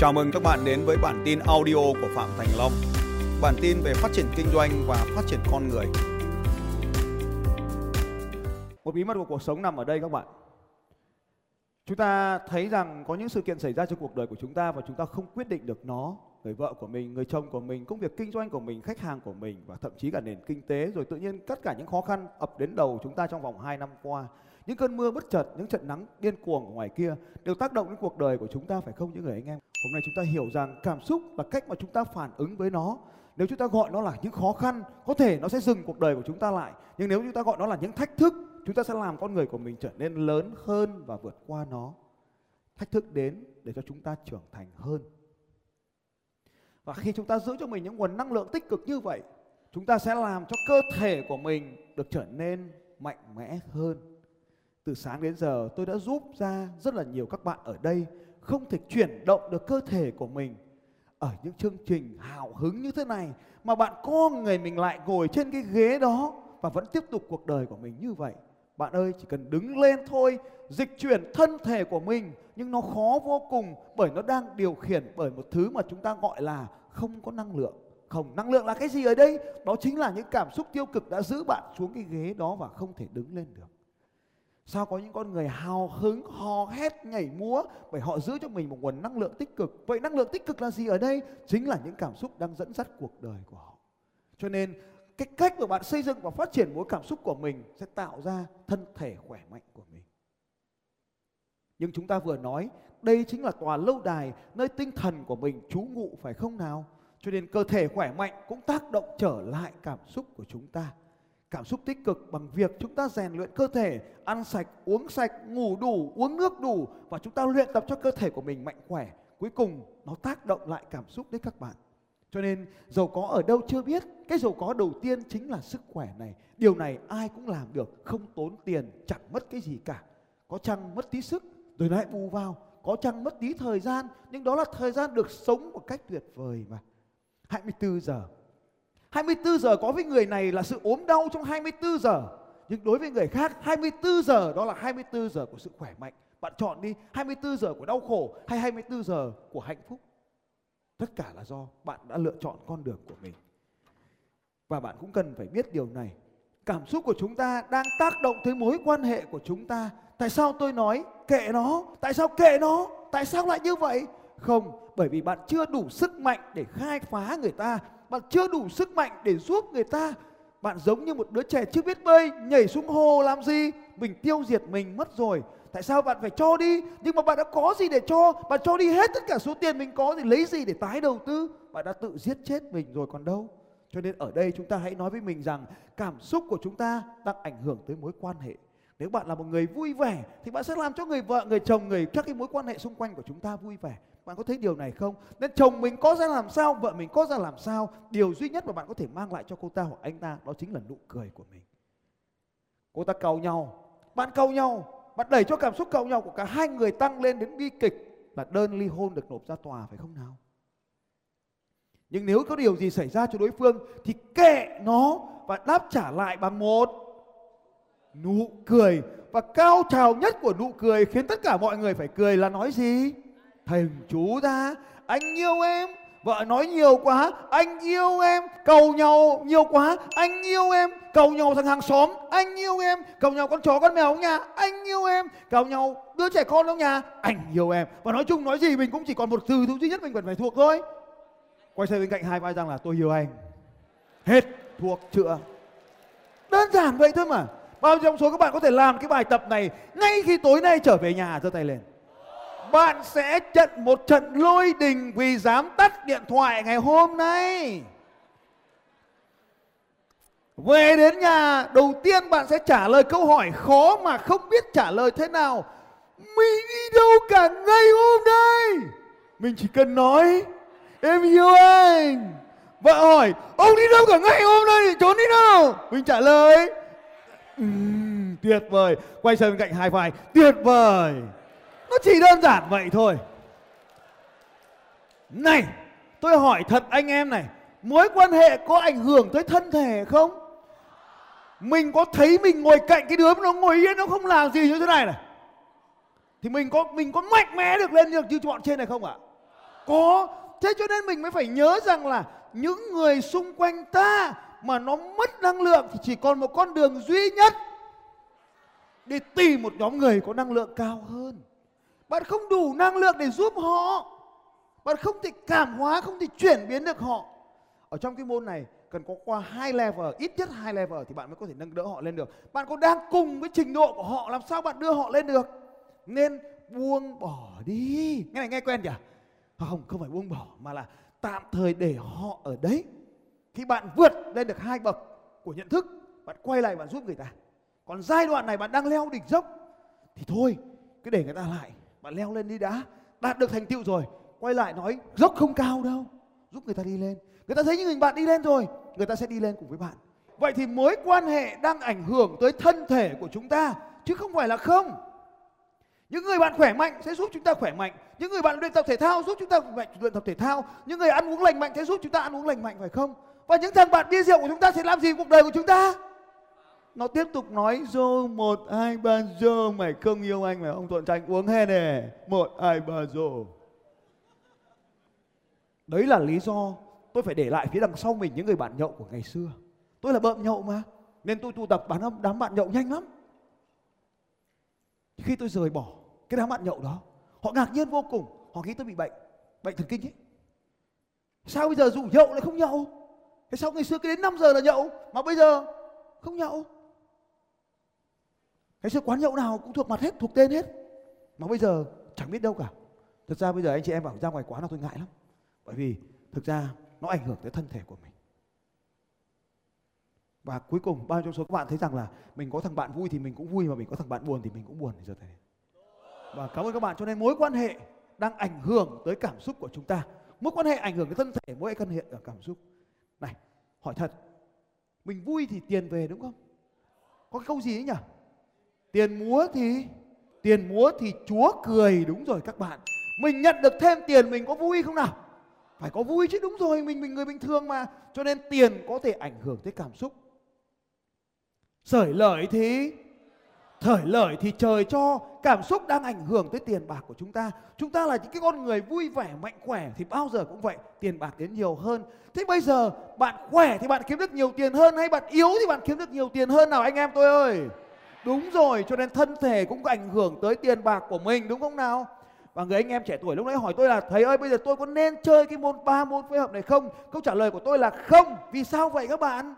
Chào mừng các bạn đến với bản tin audio của Phạm Thành Long. Bản tin về phát triển kinh doanh và phát triển con người. Một bí mật của cuộc sống nằm ở đây các bạn. Chúng ta thấy rằng có những sự kiện xảy ra trong cuộc đời của chúng ta và chúng ta không quyết định được nó. Người vợ của mình, người chồng của mình, công việc kinh doanh của mình, khách hàng của mình và thậm chí cả nền kinh tế rồi tự nhiên tất cả những khó khăn ập đến đầu chúng ta trong vòng 2 năm qua. Những cơn mưa bất chợt, những trận nắng điên cuồng ở ngoài kia đều tác động đến cuộc đời của chúng ta phải không những người anh em? Hôm nay chúng ta hiểu rằng cảm xúc là cách mà chúng ta phản ứng với nó. Nếu chúng ta gọi nó là những khó khăn, có thể nó sẽ dừng cuộc đời của chúng ta lại. Nhưng nếu chúng ta gọi nó là những thách thức, chúng ta sẽ làm con người của mình trở nên lớn hơn và vượt qua nó. Thách thức đến để cho chúng ta trưởng thành hơn. Và khi chúng ta giữ cho mình những nguồn năng lượng tích cực như vậy, chúng ta sẽ làm cho cơ thể của mình được trở nên mạnh mẽ hơn. Từ sáng đến giờ tôi đã giúp ra rất là nhiều các bạn ở đây không thể chuyển động được cơ thể của mình ở những chương trình hào hứng như thế này mà bạn co người mình lại ngồi trên cái ghế đó và vẫn tiếp tục cuộc đời của mình như vậy. Bạn ơi chỉ cần đứng lên thôi, dịch chuyển thân thể của mình nhưng nó khó vô cùng bởi nó đang điều khiển bởi một thứ mà chúng ta gọi là không có năng lượng. Không, năng lượng là cái gì ở đây? Đó chính là những cảm xúc tiêu cực đã giữ bạn xuống cái ghế đó và không thể đứng lên được. Sao có những con người hào hứng, hò hét, nhảy múa bởi họ giữ cho mình một nguồn năng lượng tích cực. Vậy năng lượng tích cực là gì ở đây? Chính là những cảm xúc đang dẫn dắt cuộc đời của họ. Cho nên cái cách mà bạn xây dựng và phát triển mối cảm xúc của mình sẽ tạo ra thân thể khỏe mạnh của mình. Nhưng chúng ta vừa nói đây chính là tòa lâu đài nơi tinh thần của mình trú ngụ phải không nào? Cho nên cơ thể khỏe mạnh cũng tác động trở lại cảm xúc của chúng ta cảm xúc tích cực bằng việc chúng ta rèn luyện cơ thể, ăn sạch, uống sạch, ngủ đủ, uống nước đủ và chúng ta luyện tập cho cơ thể của mình mạnh khỏe. Cuối cùng nó tác động lại cảm xúc đấy các bạn. Cho nên giàu có ở đâu chưa biết, cái giàu có đầu tiên chính là sức khỏe này. Điều này ai cũng làm được, không tốn tiền, chẳng mất cái gì cả. Có chăng mất tí sức rồi lại bù vào, có chăng mất tí thời gian, nhưng đó là thời gian được sống một cách tuyệt vời mà. 24 giờ 24 giờ có với người này là sự ốm đau trong 24 giờ. Nhưng đối với người khác 24 giờ đó là 24 giờ của sự khỏe mạnh. Bạn chọn đi 24 giờ của đau khổ hay 24 giờ của hạnh phúc. Tất cả là do bạn đã lựa chọn con đường của mình. Và bạn cũng cần phải biết điều này. Cảm xúc của chúng ta đang tác động tới mối quan hệ của chúng ta. Tại sao tôi nói kệ nó? Tại sao kệ nó? Tại sao lại như vậy? Không, bởi vì bạn chưa đủ sức mạnh để khai phá người ta bạn chưa đủ sức mạnh để giúp người ta. Bạn giống như một đứa trẻ chưa biết bơi, nhảy xuống hồ làm gì? Mình tiêu diệt mình mất rồi. Tại sao bạn phải cho đi? Nhưng mà bạn đã có gì để cho? Bạn cho đi hết tất cả số tiền mình có thì lấy gì để tái đầu tư? Bạn đã tự giết chết mình rồi còn đâu. Cho nên ở đây chúng ta hãy nói với mình rằng cảm xúc của chúng ta đang ảnh hưởng tới mối quan hệ. Nếu bạn là một người vui vẻ thì bạn sẽ làm cho người vợ, người chồng, người các cái mối quan hệ xung quanh của chúng ta vui vẻ bạn có thấy điều này không? Nên chồng mình có ra làm sao, vợ mình có ra làm sao, điều duy nhất mà bạn có thể mang lại cho cô ta hoặc anh ta đó chính là nụ cười của mình. Cô ta cầu nhau, bạn cầu nhau, bạn đẩy cho cảm xúc cầu nhau của cả hai người tăng lên đến bi kịch là đơn ly hôn được nộp ra tòa phải không nào? Nhưng nếu có điều gì xảy ra cho đối phương thì kệ nó và đáp trả lại bằng một nụ cười và cao trào nhất của nụ cười khiến tất cả mọi người phải cười là nói gì? Thầy, chú ra Anh yêu em. Vợ nói, nhiều quá, Anh yêu em, Cầu nhau nhiều quá, Anh yêu em, Cầu nhau thằng hàng xóm, Anh yêu em, Cầu nhau con chó con mèo trong nhà, Anh yêu em, Cầu nhau đứa trẻ con trong nhà, Anh yêu em. Và nói chung, nói gì mình cũng chỉ còn một từ thứ duy nhất mình cần phải thuộc thôi. Quay sang bên cạnh hai vai rằng là, tôi yêu anh. Hết thuộc chữa. Đơn giản vậy thôi mà. Bao nhiêu trong số các bạn có thể làm cái bài tập này Ngay khi tối nay trở về nhà, giơ tay lên bạn sẽ trận một trận lôi đình vì dám tắt điện thoại ngày hôm nay. Về đến nhà, đầu tiên bạn sẽ trả lời câu hỏi khó mà không biết trả lời thế nào. Mình đi đâu cả ngày hôm nay? Mình chỉ cần nói, em yêu anh. Vợ hỏi, ông đi đâu cả ngày hôm nay thì trốn đi đâu? Mình trả lời, uhm, tuyệt vời. Quay sang bên cạnh hai vai, tuyệt vời. Nó chỉ đơn giản vậy thôi. Này, tôi hỏi thật anh em này, mối quan hệ có ảnh hưởng tới thân thể không? Mình có thấy mình ngồi cạnh cái đứa nó ngồi yên nó không làm gì như thế này này. Thì mình có mình có mạnh mẽ được lên được như bọn trên này không ạ? À? có thế cho nên mình mới phải nhớ rằng là những người xung quanh ta mà nó mất năng lượng thì chỉ còn một con đường duy nhất để tìm một nhóm người có năng lượng cao hơn bạn không đủ năng lượng để giúp họ. Bạn không thể cảm hóa, không thể chuyển biến được họ. Ở trong cái môn này, cần có qua hai level, ít nhất hai level thì bạn mới có thể nâng đỡ họ lên được. Bạn có đang cùng với trình độ của họ, làm sao bạn đưa họ lên được? Nên buông bỏ đi. Nghe này, nghe quen chưa không không phải buông bỏ, mà là tạm thời để họ ở đấy. Khi bạn vượt lên được hai bậc của nhận thức, bạn quay lại bạn giúp người ta. Còn giai đoạn này bạn đang leo đỉnh dốc, thì thôi, cứ để người ta lại bạn leo lên đi đã, đạt được thành tựu rồi. Quay lại nói, dốc không cao đâu, giúp người ta đi lên. Người ta thấy những người bạn đi lên rồi, người ta sẽ đi lên cùng với bạn. Vậy thì mối quan hệ đang ảnh hưởng tới thân thể của chúng ta, chứ không phải là không. Những người bạn khỏe mạnh sẽ giúp chúng ta khỏe mạnh. Những người bạn luyện tập thể thao giúp chúng ta luyện tập thể thao. Những người ăn uống lành mạnh sẽ giúp chúng ta ăn uống lành mạnh, phải không? Và những thằng bạn bia rượu của chúng ta sẽ làm gì cuộc đời của chúng ta? Nó tiếp tục nói, dô, một, hai, ba, dô. Mày không yêu anh mà ông thuận tranh uống he nè. Một, hai, ba, dô. Đấy là lý do tôi phải để lại phía đằng sau mình những người bạn nhậu của ngày xưa. Tôi là bợm nhậu mà, nên tôi tụ tập bán đám bạn nhậu nhanh lắm. Khi tôi rời bỏ cái đám bạn nhậu đó, họ ngạc nhiên vô cùng. Họ nghĩ tôi bị bệnh bệnh thần kinh ấy. Sao bây giờ rủ nhậu lại không nhậu? Thế sao ngày xưa cứ đến 5 giờ là nhậu mà bây giờ không nhậu? Ngày xưa quán nhậu nào cũng thuộc mặt hết, thuộc tên hết. Mà bây giờ chẳng biết đâu cả. Thật ra bây giờ anh chị em bảo ra ngoài quán là tôi ngại lắm. Bởi vì thực ra nó ảnh hưởng tới thân thể của mình. Và cuối cùng, bao nhiêu trong số các bạn thấy rằng là mình có thằng bạn vui thì mình cũng vui, mà mình có thằng bạn buồn thì mình cũng buồn thì giờ thế và cảm ơn các bạn. Cho nên mối quan hệ đang ảnh hưởng tới cảm xúc của chúng ta. Mối quan hệ ảnh hưởng tới thân thể, mối quan hệ ở cảm xúc. Này, hỏi thật, mình vui thì tiền về đúng không? Có cái câu gì ấy nhỉ? Tiền múa thì, tiền múa thì chúa cười, đúng rồi các bạn. Mình nhận được thêm tiền mình có vui không nào? Phải có vui chứ, đúng rồi, mình mình người bình thường mà. Cho nên tiền có thể ảnh hưởng tới cảm xúc. Sởi lợi thì thời lợi thì trời cho cảm xúc đang ảnh hưởng tới tiền bạc của chúng ta. Chúng ta là những cái con người vui vẻ, mạnh khỏe thì bao giờ cũng vậy, tiền bạc đến nhiều hơn. Thế bây giờ bạn khỏe thì bạn kiếm được nhiều tiền hơn, hay bạn yếu thì bạn kiếm được nhiều tiền hơn nào, anh em tôi ơi? Đúng rồi, cho nên thân thể cũng có ảnh hưởng tới tiền bạc của mình, đúng không nào? Và người anh em trẻ tuổi lúc nãy hỏi tôi là, thầy ơi, bây giờ tôi có nên chơi cái môn ba môn phối hợp này không? Câu trả lời của tôi là, không. Vì sao vậy các bạn?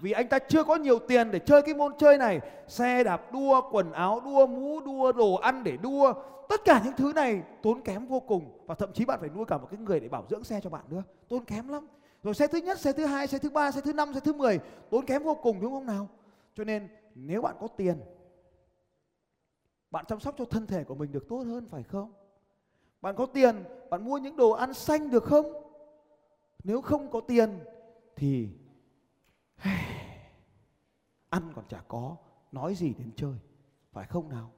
Vì anh ta chưa có nhiều tiền để chơi cái môn chơi này. Xe đạp đua, quần áo đua, mũ đua, đồ ăn để đua. Tất cả những thứ này tốn kém vô cùng. Và thậm chí bạn phải nuôi cả một cái người để bảo dưỡng xe cho bạn nữa. Tốn kém lắm. Rồi xe thứ nhất, xe thứ hai, xe thứ ba, xe thứ năm, xe thứ mười, tốn kém vô cùng, đúng không nào? Cho nên nếu bạn có tiền, bạn chăm sóc cho thân thể của mình được tốt hơn, phải không? Bạn có tiền, bạn mua những đồ ăn xanh được không? Nếu không có tiền thì, ăn còn chả có, nói gì đến chơi, phải không nào?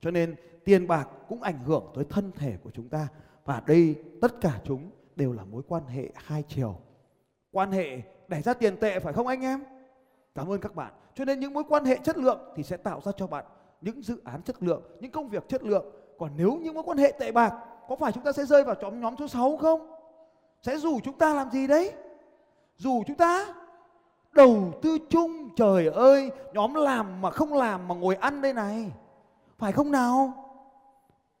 Cho nên tiền bạc cũng ảnh hưởng tới thân thể của chúng ta và đây tất cả chúng đều là mối quan hệ hai chiều. Quan hệ đẩy ra tiền tệ, phải không anh em? Cảm ơn các bạn. Cho nên những mối quan hệ chất lượng thì sẽ tạo ra cho bạn những dự án chất lượng, những công việc chất lượng. Còn nếu những mối quan hệ tệ bạc, có phải chúng ta sẽ rơi vào nhóm nhóm số 6 không? Sẽ rủ chúng ta làm gì đấy? Rủ chúng ta đầu tư chung, trời ơi, nhóm làm mà không làm mà ngồi ăn đây này. Phải không nào?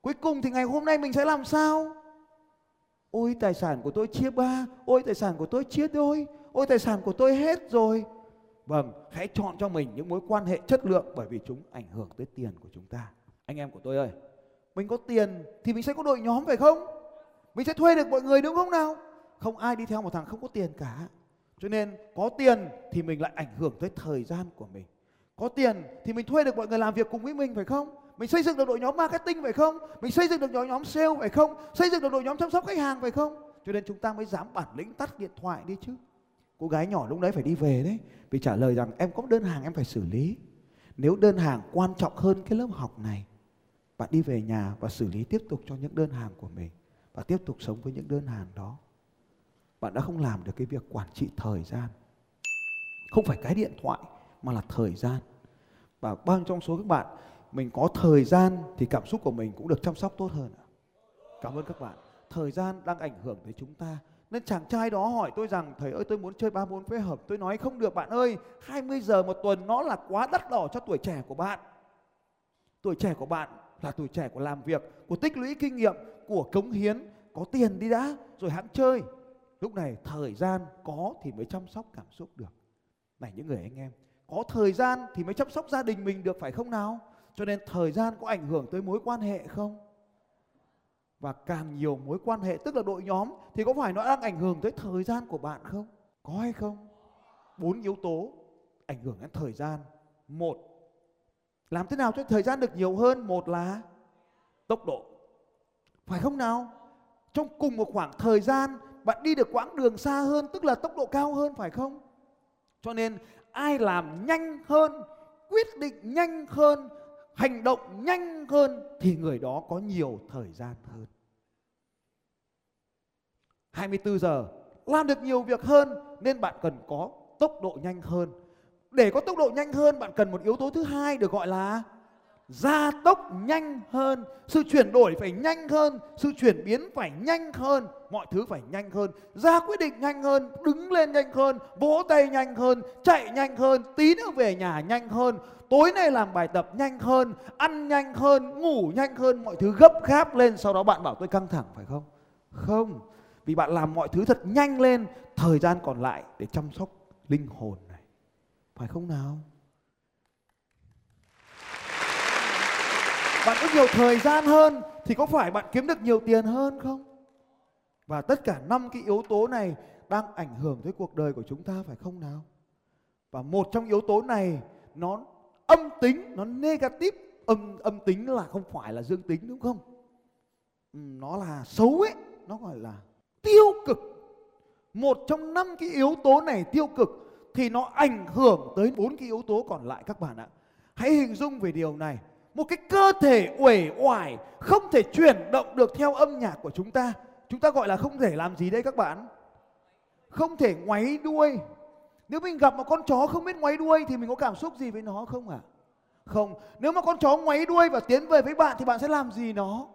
Cuối cùng thì ngày hôm nay mình sẽ làm sao? Ôi, tài sản của tôi chia ba, ôi, tài sản của tôi chia đôi, ôi, tài sản của tôi hết rồi vâng hãy chọn cho mình những mối quan hệ chất lượng bởi vì chúng ảnh hưởng tới tiền của chúng ta anh em của tôi ơi, mình có tiền thì mình sẽ có đội nhóm phải không mình sẽ thuê được mọi người đúng không nào không ai đi theo một thằng không có tiền cả cho nên có tiền thì mình lại ảnh hưởng tới thời gian của mình. Có tiền thì mình thuê được mọi người làm việc cùng với mình phải không? Mình xây dựng được đội nhóm marketing phải không? Mình xây dựng được đội nhóm sale phải không? Xây dựng được đội nhóm chăm sóc khách hàng phải không? Cho nên chúng ta mới dám bản lĩnh tắt điện thoại đi chứ. Cô gái nhỏ lúc đấy phải đi về đấy. Vì trả lời rằng em có đơn hàng em phải xử lý. Nếu đơn hàng quan trọng hơn cái lớp học này, bạn đi về nhà và xử lý tiếp tục cho những đơn hàng của mình và tiếp tục sống với những đơn hàng đó bạn đã không làm được cái việc quản trị thời gian không phải cái điện thoại mà là thời gian và bao trong số các bạn mình có thời gian thì cảm xúc của mình cũng được chăm sóc tốt hơn Cảm ơn các bạn. Thời gian đang ảnh hưởng tới chúng ta. Nên chàng trai đó hỏi tôi rằng thầy ơi tôi muốn chơi ba môn phối hợp. Tôi nói không được bạn ơi, 20 giờ một tuần nó là quá đắt đỏ cho tuổi trẻ của bạn. Tuổi trẻ của bạn là tuổi trẻ của làm việc, của tích lũy kinh nghiệm, của cống hiến, có tiền đi đã rồi hãng chơi. Lúc này thời gian có thì mới chăm sóc cảm xúc được. Này những người anh em, có thời gian thì mới chăm sóc gia đình mình được phải không nào? Cho nên thời gian có ảnh hưởng tới mối quan hệ không? Và càng nhiều mối quan hệ tức là đội nhóm thì có phải nó đang ảnh hưởng tới thời gian của bạn không? Có hay không? Bốn yếu tố ảnh hưởng đến thời gian. Một, làm thế nào cho thời gian được nhiều hơn? Một là tốc độ. Phải không nào? Trong cùng một khoảng thời gian bạn đi được quãng đường xa hơn tức là tốc độ cao hơn phải không? Cho nên ai làm nhanh hơn, quyết định nhanh hơn, hành động nhanh hơn thì người đó có nhiều thời gian hơn. 24 giờ, làm được nhiều việc hơn nên bạn cần có tốc độ nhanh hơn. Để có tốc độ nhanh hơn, bạn cần một yếu tố thứ hai được gọi là gia tốc nhanh hơn sự chuyển đổi phải nhanh hơn, sự chuyển biến phải nhanh hơn, mọi thứ phải nhanh hơn ra quyết định nhanh hơn, đứng lên nhanh hơn, vỗ tay nhanh hơn, chạy nhanh hơn, tí nữa về nhà nhanh hơn tối nay làm bài tập nhanh hơn, ăn nhanh hơn, ngủ nhanh hơn, mọi thứ gấp gáp lên, sau đó bạn bảo tôi căng thẳng, phải không? Không, vì bạn làm mọi thứ thật nhanh lên, thời gian còn lại để chăm sóc linh hồn này. Phải không nào? Bạn có nhiều thời gian hơn thì có phải bạn kiếm được nhiều tiền hơn không? Và tất cả năm cái yếu tố này đang ảnh hưởng tới cuộc đời của chúng ta, phải không nào? Và một trong yếu tố này, nó âm tính, nó negative, âm âm tính là không phải là dương tính, đúng không? Ừ, nó là xấu ấy, nó gọi là tiêu cực. Một trong năm cái yếu tố này tiêu cực thì nó ảnh hưởng tới bốn cái yếu tố còn lại các bạn ạ. Hãy hình dung về điều này. Một cái cơ thể uể oải, không thể chuyển động được theo âm nhạc của chúng ta. Chúng ta gọi là không thể làm gì đây các bạn? Không thể ngoáy đuôi nếu mình gặp một con chó không biết ngoáy đuôi thì mình có cảm xúc gì với nó không ạ à? không nếu mà con chó ngoáy đuôi và tiến về với bạn thì bạn sẽ làm gì nó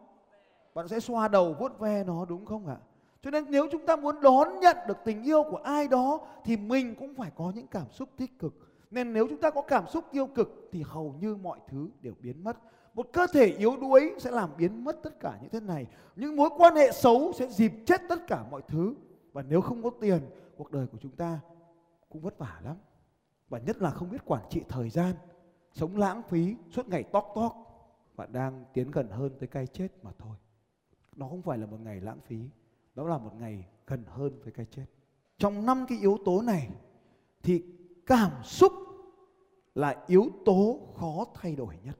bạn sẽ xoa đầu vuốt ve nó đúng không ạ à? cho nên nếu chúng ta muốn đón nhận được tình yêu của ai đó thì mình cũng phải có những cảm xúc tích cực nên nếu chúng ta có cảm xúc tiêu cực thì hầu như mọi thứ đều biến mất. Một cơ thể yếu đuối sẽ làm biến mất tất cả những thứ này. Những mối quan hệ xấu sẽ dịp chết tất cả mọi thứ. Và nếu không có tiền, cuộc đời của chúng ta cũng vất vả lắm. Và nhất là không biết quản trị thời gian, sống lãng phí, suốt ngày tóc tóc. Bạn đang tiến gần hơn tới cái chết mà thôi. Nó không phải là một ngày lãng phí, đó là một ngày gần hơn với cái chết. Trong năm cái yếu tố này thì cảm xúc là yếu tố khó thay đổi nhất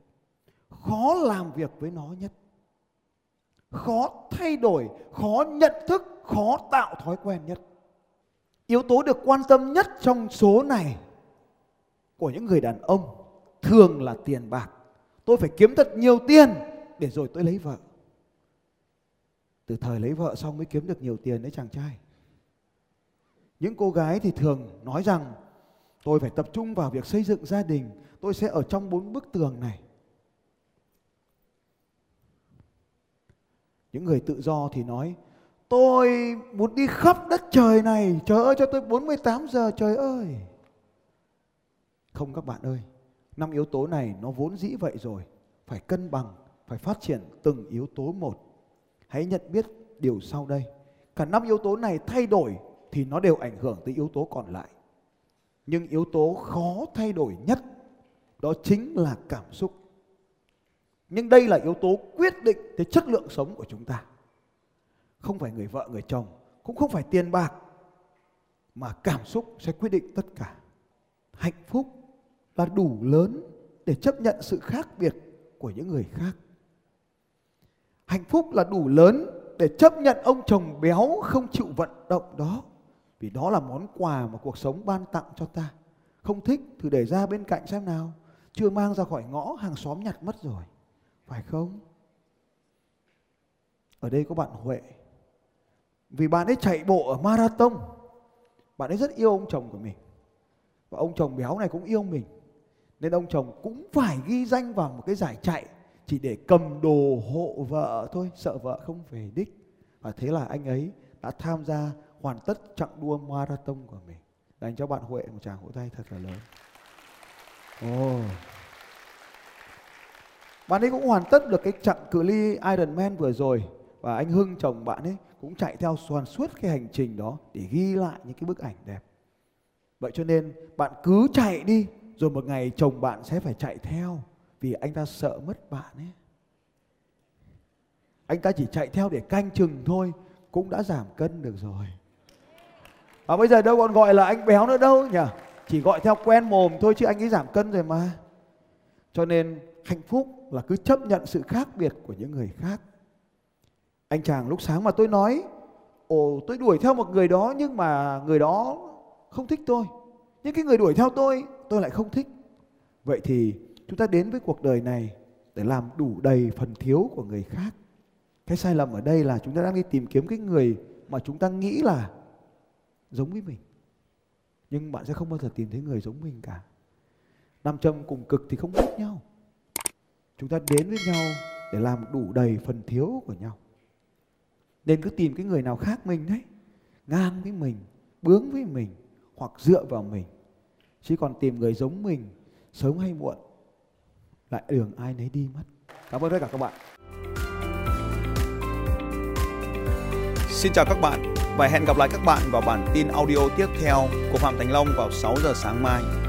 khó làm việc với nó nhất khó thay đổi khó nhận thức khó tạo thói quen nhất yếu tố được quan tâm nhất trong số này của những người đàn ông thường là tiền bạc tôi phải kiếm thật nhiều tiền để rồi tôi lấy vợ từ thời lấy vợ xong mới kiếm được nhiều tiền đấy chàng trai những cô gái thì thường nói rằng, Tôi phải tập trung vào việc xây dựng gia đình. Tôi sẽ ở trong bốn bức tường này. Những người tự do thì nói Tôi muốn đi khắp đất trời này. Trời ơi, cho tôi 48 giờ, trời ơi. Không, các bạn ơi, Năm yếu tố này nó vốn dĩ vậy rồi. Phải cân bằng, Phải phát triển từng yếu tố một. Hãy nhận biết điều sau đây. Cả năm yếu tố này thay đổi Thì nó đều ảnh hưởng tới yếu tố còn lại. Nhưng yếu tố khó thay đổi nhất, đó chính là cảm xúc. Nhưng đây là yếu tố quyết định tới chất lượng sống của chúng ta không phải người vợ, người chồng, cũng không phải tiền bạc, mà cảm xúc sẽ quyết định tất cả hạnh phúc là đủ lớn để chấp nhận sự khác biệt của những người khác hạnh phúc là đủ lớn để chấp nhận ông chồng béo không chịu vận động đó, vì đó là món quà mà cuộc sống ban tặng cho ta. Không thích thì để ra bên cạnh xem nào. Chưa mang ra khỏi ngõ, hàng xóm nhặt mất rồi. Phải không? Ở đây có bạn Huệ. Vì bạn ấy chạy bộ ở marathon. Bạn ấy rất yêu ông chồng của mình. Và ông chồng béo này cũng yêu mình. Nên ông chồng cũng phải ghi danh vào một cái giải chạy chỉ để cầm đồ hộ vợ thôi, sợ vợ không về đích và thế là anh ấy đã tham gia hoàn tất chặng đua marathon của mình dành cho bạn Huệ, một tràng vỗ tay thật là lớn oh. bạn ấy cũng hoàn tất được cái chặng cự ly Ironman vừa rồi và anh Hưng, chồng bạn ấy, cũng chạy theo toàn suốt cái hành trình đó để ghi lại những cái bức ảnh đẹp. Vậy cho nên bạn cứ chạy đi, rồi một ngày chồng bạn sẽ phải chạy theo vì anh ta sợ mất bạn ấy. Anh ta chỉ chạy theo để canh chừng thôi, cũng đã giảm cân được rồi. Và bây giờ đâu còn gọi là anh béo nữa đâu nhỉ? Chỉ gọi theo quen mồm thôi chứ anh ấy giảm cân rồi mà. Cho nên hạnh phúc là cứ chấp nhận sự khác biệt của những người khác anh chàng lúc sáng mà tôi nói, ồ, tôi đuổi theo một người đó nhưng mà người đó không thích tôi. Những cái người đuổi theo tôi tôi lại không thích. Vậy thì chúng ta đến với cuộc đời này để làm đủ đầy phần thiếu của người khác. Cái sai lầm ở đây là chúng ta đang đi tìm kiếm cái người mà chúng ta nghĩ là giống với mình. Nhưng bạn sẽ không bao giờ tìm thấy người giống mình cả. Nam châm cùng cực thì không biết nhau. Chúng ta đến với nhau để làm đủ đầy phần thiếu của nhau nên cứ tìm cái người nào khác mình đấy, ngang với mình, bướng với mình, hoặc dựa vào mình. Chứ còn tìm người giống mình, sớm hay muộn, lại đường ai nấy đi mất. Cảm ơn tất cả các bạn. Xin chào các bạn và hẹn gặp lại các bạn vào bản tin audio tiếp theo của Phạm Thành Long vào 6 giờ sáng mai.